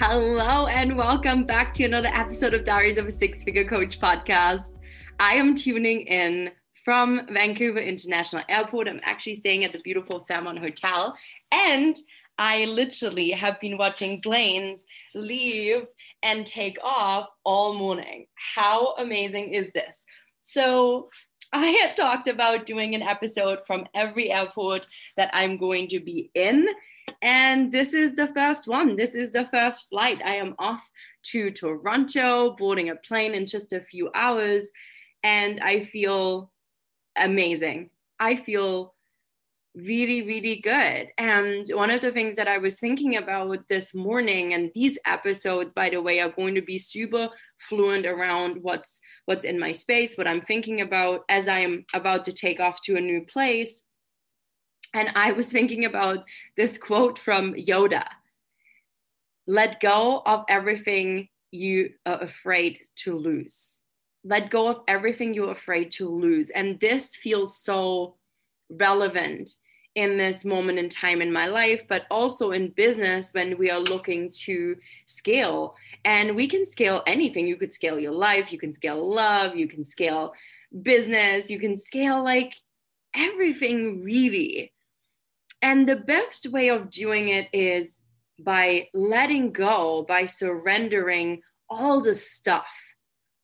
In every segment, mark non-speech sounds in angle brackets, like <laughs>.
Hello, and welcome back to another episode of Diaries of a Six Figure Coach podcast. I am tuning in from Vancouver International Airport. I'm actually staying at the beautiful Fairmont Hotel. And I literally have been watching planes leave and take off all morning. How amazing is this? So, I had talked about doing an episode from every airport that I'm going to be in. And this is the first one. This is the first flight. I am off to Toronto, boarding a plane in just a few hours. And I feel amazing. I feel really, really good. And one of the things that I was thinking about this morning, and these episodes, by the way, are going to be super fluent around what's what's in my space, what I'm thinking about as I am about to take off to a new place. And I was thinking about this quote from Yoda let go of everything you are afraid to lose let go of everything you're afraid to lose. And this feels so relevant in this moment in time in my life, but also in business when we are looking to scale. And we can scale anything. You could scale your life, you can scale love, you can scale business, you can scale like everything really. And the best way of doing it is by letting go, by surrendering all the stuff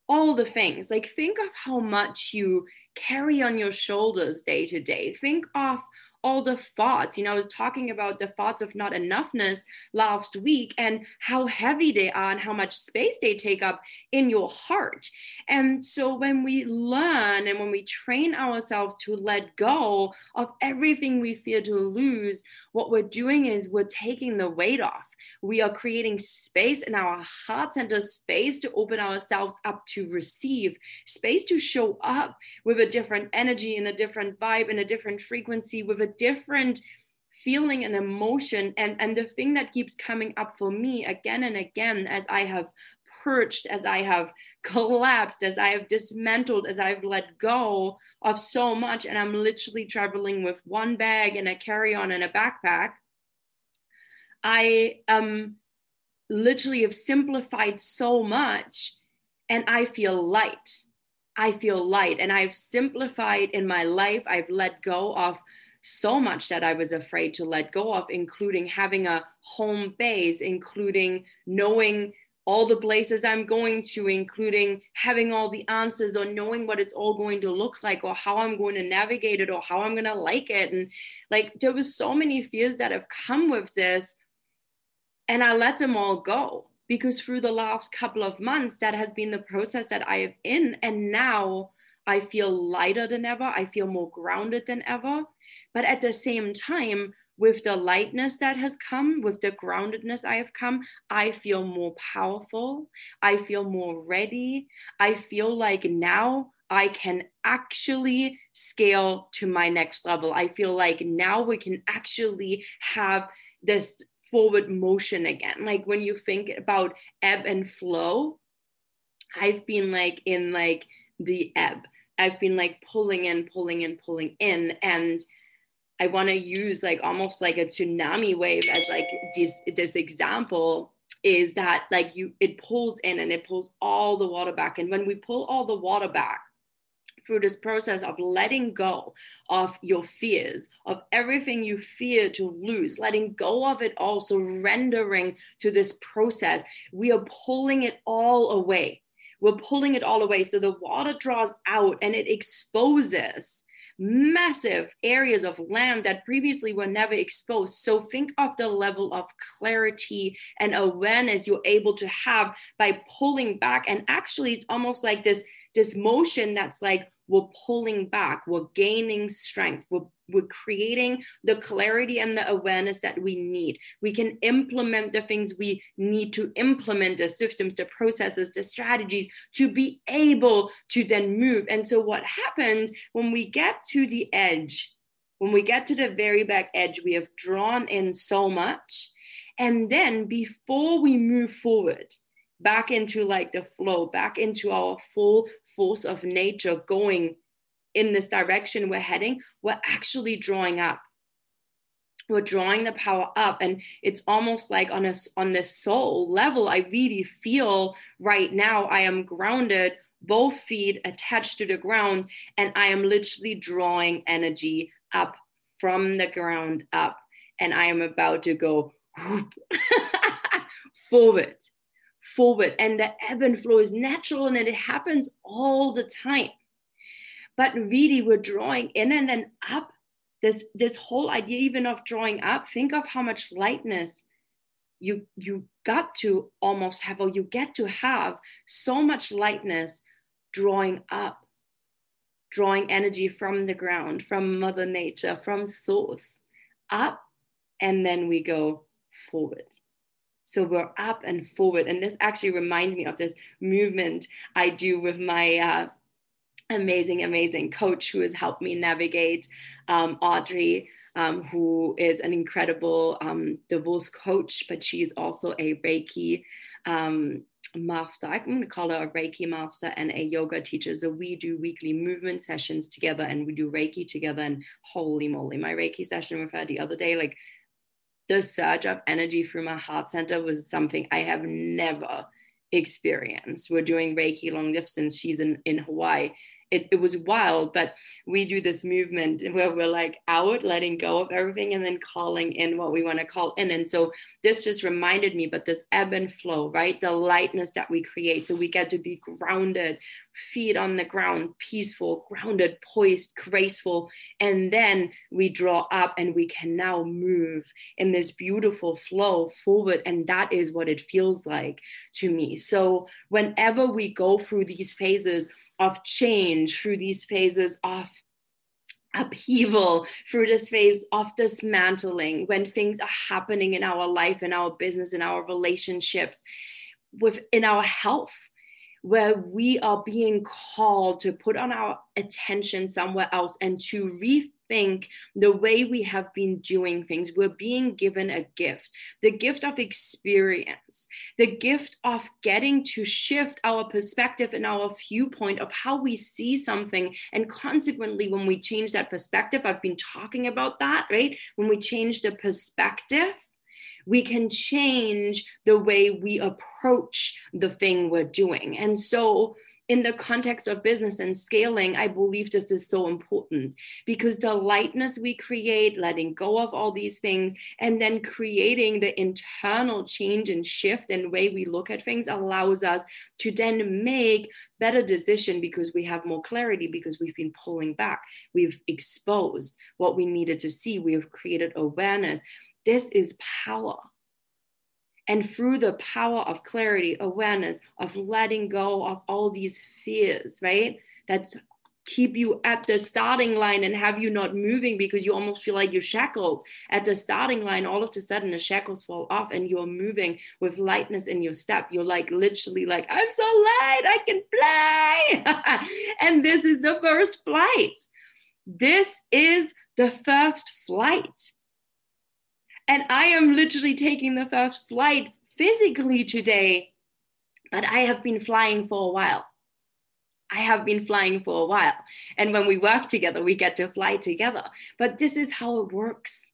all the things. Like, think of how much you carry on your shoulders day to day. Think of all the thoughts. You know, I was talking about the thoughts of not enoughness last week and how heavy they are and how much space they take up in your heart. And so when we learn and when we train ourselves to let go of everything we fear to lose, what we're doing is we're taking the weight off. We are creating space in our heart center, space to open ourselves up to receive, space to show up with a different energy and a different vibe and a different frequency, with a different feeling and emotion. And, and the thing that keeps coming up for me again and again as I have purged, as I have collapsed, as I have dismantled, as I've let go of so much, and I'm literally traveling with one bag and a carry on and a backpack. I um, literally have simplified so much, and I feel light. I feel light, and I've simplified in my life. I've let go of so much that I was afraid to let go of, including having a home base, including knowing all the places I'm going to, including having all the answers or knowing what it's all going to look like or how I'm going to navigate it or how I'm going to like it. And like there was so many fears that have come with this. And I let them all go because through the last couple of months, that has been the process that I have in. And now I feel lighter than ever. I feel more grounded than ever. But at the same time, with the lightness that has come, with the groundedness I have come, I feel more powerful. I feel more ready. I feel like now I can actually scale to my next level. I feel like now we can actually have this forward motion again. Like when you think about ebb and flow, I've been like in like the ebb. I've been like pulling in, pulling in, pulling in. And I want to use like almost like a tsunami wave as like this this example is that like you it pulls in and it pulls all the water back and when we pull all the water back through this process of letting go of your fears, of everything you fear to lose, letting go of it all, surrendering to this process, we are pulling it all away we're pulling it all away. So the water draws out and it exposes massive areas of land that previously were never exposed. So think of the level of clarity and awareness you're able to have by pulling back. And actually, it's almost like this, this motion that's like, we're pulling back, we're gaining strength, we're, we're creating the clarity and the awareness that we need. We can implement the things we need to implement the systems, the processes, the strategies to be able to then move. And so, what happens when we get to the edge, when we get to the very back edge, we have drawn in so much. And then, before we move forward, back into like the flow, back into our full force of nature going in this direction we're heading, we're actually drawing up. We're drawing the power up, and it's almost like on a on this soul level. I really feel right now I am grounded, both feet attached to the ground, and I am literally drawing energy up from the ground up, and I am about to go <laughs> forward forward and the ebb and flow is natural and it happens all the time. But really we're drawing in and then up. This this whole idea even of drawing up think of how much lightness you you got to almost have or you get to have so much lightness drawing up drawing energy from the ground from mother nature from source up and then we go forward so we're up and forward. And this actually reminds me of this movement I do with my uh, amazing, amazing coach who has helped me navigate, um, Audrey, um, who is an incredible um, divorce coach, but she's also a Reiki um, master. I'm going to call her a Reiki master and a yoga teacher. So we do weekly movement sessions together and we do Reiki together. And holy moly, my Reiki session with her the other day, like the surge of energy through my heart center was something I have never experienced. We're doing Reiki long distance. She's in, in Hawaii it, it was wild, but we do this movement where we're like out, letting go of everything, and then calling in what we want to call in. And so this just reminded me, but this ebb and flow, right? The lightness that we create. So we get to be grounded, feet on the ground, peaceful, grounded, poised, graceful. And then we draw up and we can now move in this beautiful flow forward. And that is what it feels like to me. So whenever we go through these phases, of change, through these phases of upheaval, through this phase of dismantling, when things are happening in our life, in our business, in our relationships, within our health, where we are being called to put on our attention somewhere else and to rethink the way we have been doing things. We're being given a gift the gift of experience, the gift of getting to shift our perspective and our viewpoint of how we see something. And consequently, when we change that perspective, I've been talking about that, right? When we change the perspective, we can change the way we approach the thing we're doing. And so, in the context of business and scaling, I believe this is so important because the lightness we create, letting go of all these things, and then creating the internal change and shift in way we look at things allows us to then make better decision because we have more clarity because we've been pulling back. We've exposed what we needed to see. We have created awareness. This is power and through the power of clarity, awareness, of letting go of all these fears, right? That keep you at the starting line and have you not moving because you almost feel like you're shackled. At the starting line all of a sudden the shackles fall off and you're moving with lightness in your step. You're like literally like i'm so light i can fly. <laughs> And this is the first flight. This is the first flight and I am literally taking the first flight physically today, but I have been flying for a while. I have been flying for a while. And when we work together, we get to fly together. But this is how it works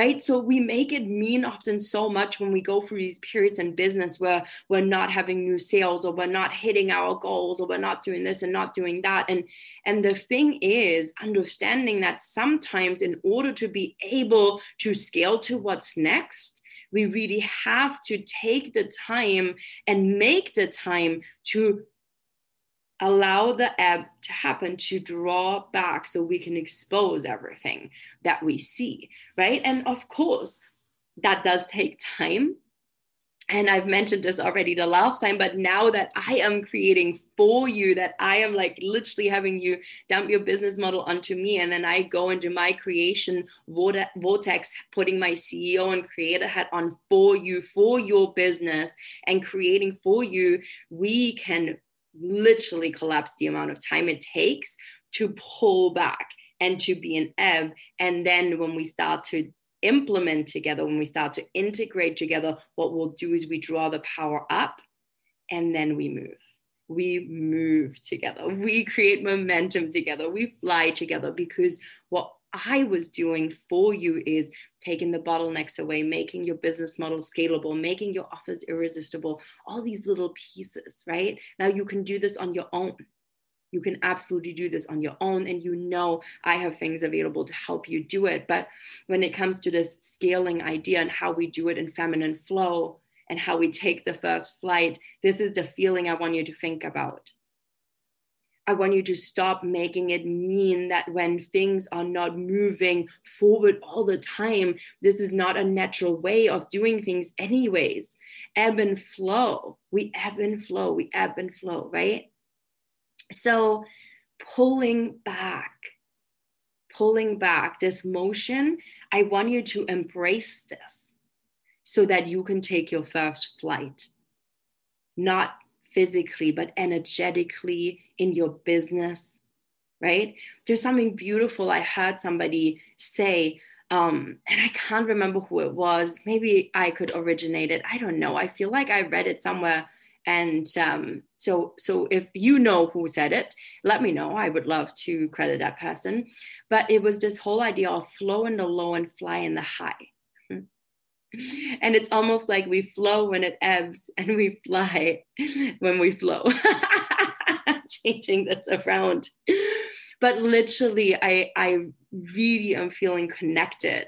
right? So we make it mean often so much when we go through these periods in business where we're not having new sales or we're not hitting our goals or we're not doing this and not doing that. And and the thing is understanding that sometimes in order to be able to scale to what's next, we really have to take the time and make the time to allow the ebb to happen to draw back so we can expose everything that we see, right? And of course, that does take time. And I've mentioned this already the last time, but now that I am creating for you, that I am like literally having you dump your business model onto me, and then I go into my creation vortex, putting my CEO and creator hat on for you, for your business, and creating for you, we can literally collapse the amount of time it takes to pull back and to be an ebb. And then when we start to implement together, when we start to integrate together, what we'll do is we draw the power up and then we move. We move together. We create momentum together. We fly together because what I was doing for you is taking the bottlenecks away, making your business model scalable, making your offers irresistible, all these little pieces, right? Now you can do this on your own. You can absolutely do this on your own, and you know I have things available to help you do it. But when it comes to this scaling idea and how we do it in feminine flow and how we take the first flight, this is the feeling I want you to think about I want you to stop making it mean that when things are not moving forward all the time, this is not a natural way of doing things, anyways. Ebb and flow. We ebb and flow. We ebb and flow, right? So, pulling back, pulling back this motion, I want you to embrace this so that you can take your first flight, not physically, but energetically in your business, right? There's something beautiful I heard somebody say, um, and I can't remember who it was. Maybe I could originate it. I don't know. I feel like I read it somewhere. And um, so, so if you know who said it, let me know. I would love to credit that person. But it was this whole idea of flow in the low and fly in the high and it's almost like we flow when it ebbs and we fly when we flow. <laughs> Changing this around. But literally i i really am feeling connected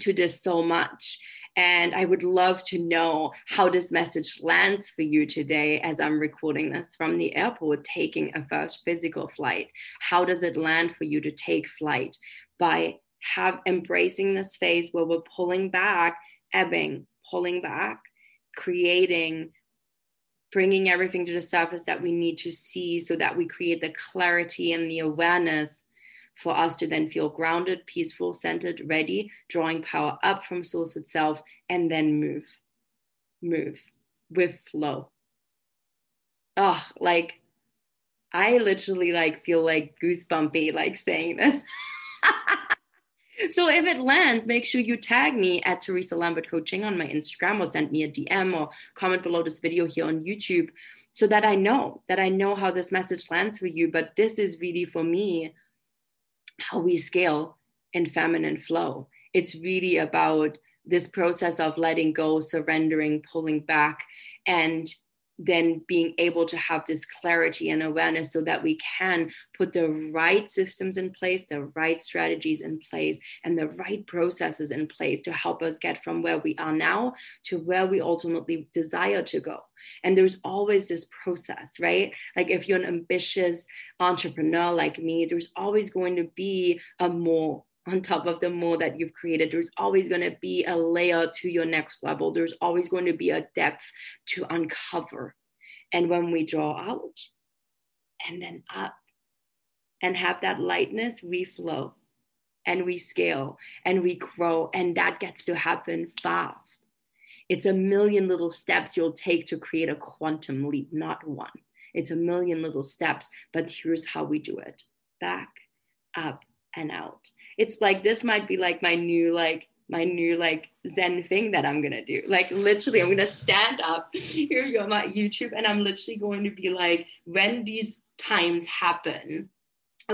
to this so much. And i would love to know how this message lands for you today as i'm recording this from the airport taking a first physical flight. How does it land for you to take flight by have embracing this phase where we're pulling back, ebbing, pulling back, creating, bringing everything to the surface that we need to see so that we create the clarity and the awareness for us to then feel grounded, peaceful, centered, ready, drawing power up from source itself, and then move, move with flow. Oh, like I literally like feel like goosebumpy like saying this. <laughs> So if it lands, make sure you tag me at Theresa Lambert Coaching on my Instagram or send me a DM or comment below this video here on YouTube so that I know that I know how this message lands for you. But this is really for me how we scale in feminine flow. It's really about this process of letting go, surrendering, pulling back, and then being able to have this clarity and awareness so that we can put the right systems in place, the right strategies in place, and the right processes in place to help us get from where we are now to where we ultimately desire to go. And there's always this process, right? Like if you're an ambitious entrepreneur like me, there's always going to be a more on top of the more that you've created. There's always going to be a layer to your next level. There's always going to be a depth to uncover. And when we draw out and then up and have that lightness, we flow and we scale and we grow. And that gets to happen fast. It's a million little steps you'll take to create a quantum leap, not one. It's a million little steps, but here's how we do it back, up, and out it's like this might be like my new like my new like zen thing that i'm gonna do. Like literally i'm gonna stand up. <laughs> Here you go my youtube and i'm literally going to be like when these times happen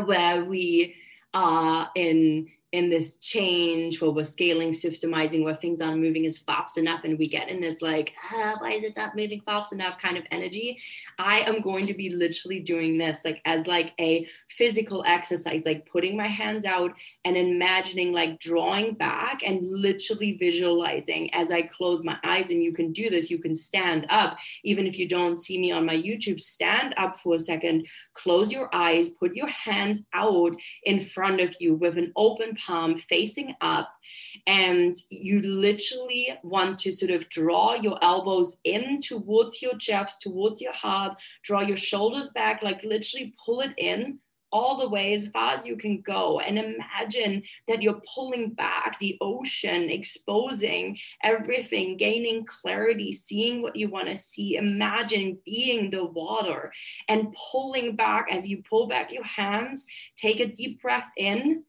where we are in in this change where we're scaling, systemizing, where things aren't moving as fast enough, and we get in this like, ah, why is it not moving fast enough kind of energy. I am going to be literally doing this like as like a physical exercise, like putting my hands out and imagining like drawing back and literally visualizing as I close my eyes. And you can do this, you can stand up, even if you don't see me on my YouTube, stand up for a second, close your eyes, put your hands out in front of you with an open palm facing up. And you literally want to sort of draw your elbows in towards your chest, towards your heart, draw your shoulders back, like literally pull it in all the way as far as you can go and imagine that you're pulling back the ocean, exposing everything, gaining clarity, seeing what you want to see. Imagine being the water and pulling back as you pull back your hands. Take a deep breath in.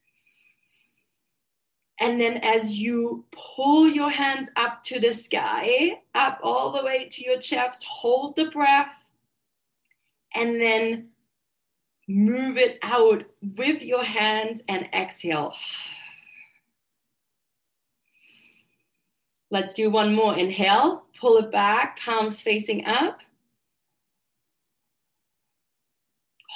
And then as you pull your hands up to the sky, up all the way to your chest, hold the breath. And then move it out with your hands and exhale. Let's do one more. Inhale, pull it back, palms facing up.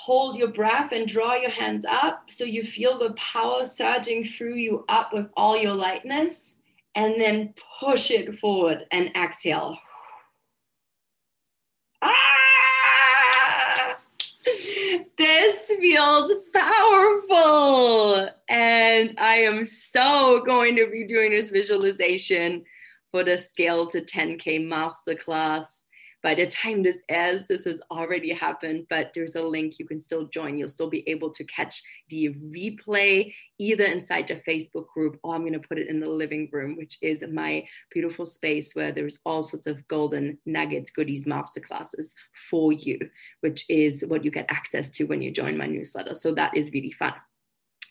Hold your breath and draw your hands up so you feel the power surging through you up with all your lightness. And then push it forward and exhale. Ah! This feels powerful. And I am so going to be doing this visualization for the Scale to 10K Masterclass by the time this airs, this has already happened, but there's a link you can still join. You'll still be able to catch the replay either inside the Facebook group or I'm going to put it in the living room, which is my beautiful space where there's all sorts of golden nuggets, goodies, masterclasses for you, which is what you get access to when you join my newsletter. So that is really fun.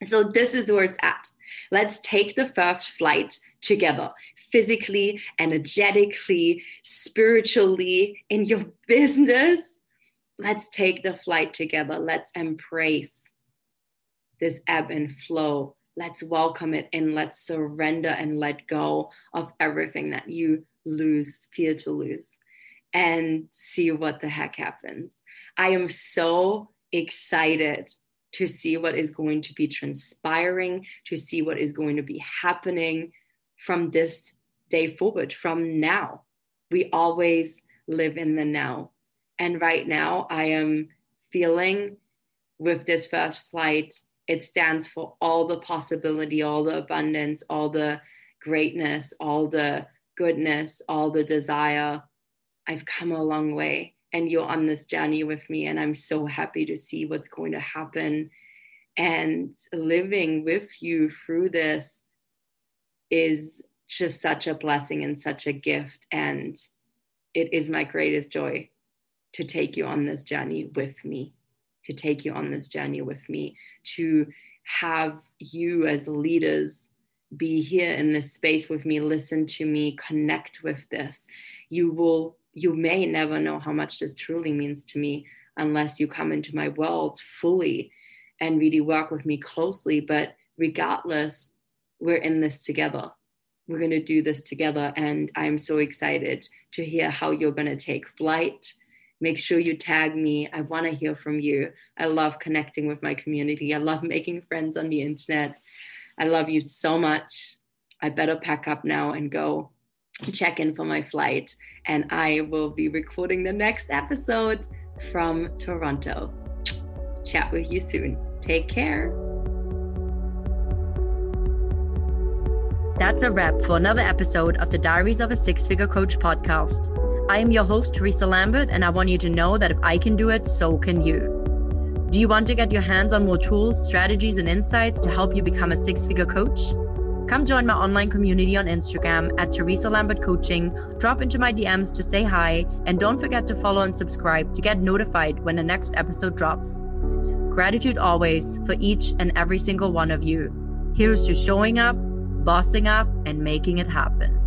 So, this is where it's at. Let's take the first flight together, physically, energetically, spiritually, in your <laughs> business. Let's take the flight together. Let's embrace this ebb and flow. Let's welcome it and let's surrender and let go of everything that you lose, fear to lose, and see what the heck happens. I am so excited to see what is going to be transpiring, to see what is going to be happening from this day forward, from now. We always live in the now. And right now, I am feeling with this first flight, it stands for all the possibility, all the abundance, all the greatness, all the goodness, all the desire. I've come a long way and you're on this journey with me. And I'm so happy to see what's going to happen. And living with you through this is just such a blessing and such a gift. And it is my greatest joy to take you on this journey with me, to take you on this journey with me, to have you as leaders be here in this space with me, listen to me, connect with this. You will you may never know how much this truly means to me unless you come into my world fully and really work with me closely. But regardless, we're in this together. We're going to do this together. And I'm so excited to hear how you're going to take flight. Make sure you tag me. I want to hear from you. I love connecting with my community. I love making friends on the internet. I love you so much. I better pack up now and go check in for my flight. And I will be recording the next episode from Toronto. Chat with you soon. Take care. That's a wrap for another episode of the Diaries of a Six Figure Coach podcast. I am your host, Theresa Lambert, and I want you to know that if I can do it, so can you. Do you want to get your hands on more tools, strategies, and insights to help you become a six figure coach? Come join my online community on Instagram at Theresa Lambert Coaching. Drop into my DMs to say hi, and don't forget to follow and subscribe to get notified when the next episode drops. Gratitude always for each and every single one of you. Here's to showing up, bossing up, and making it happen.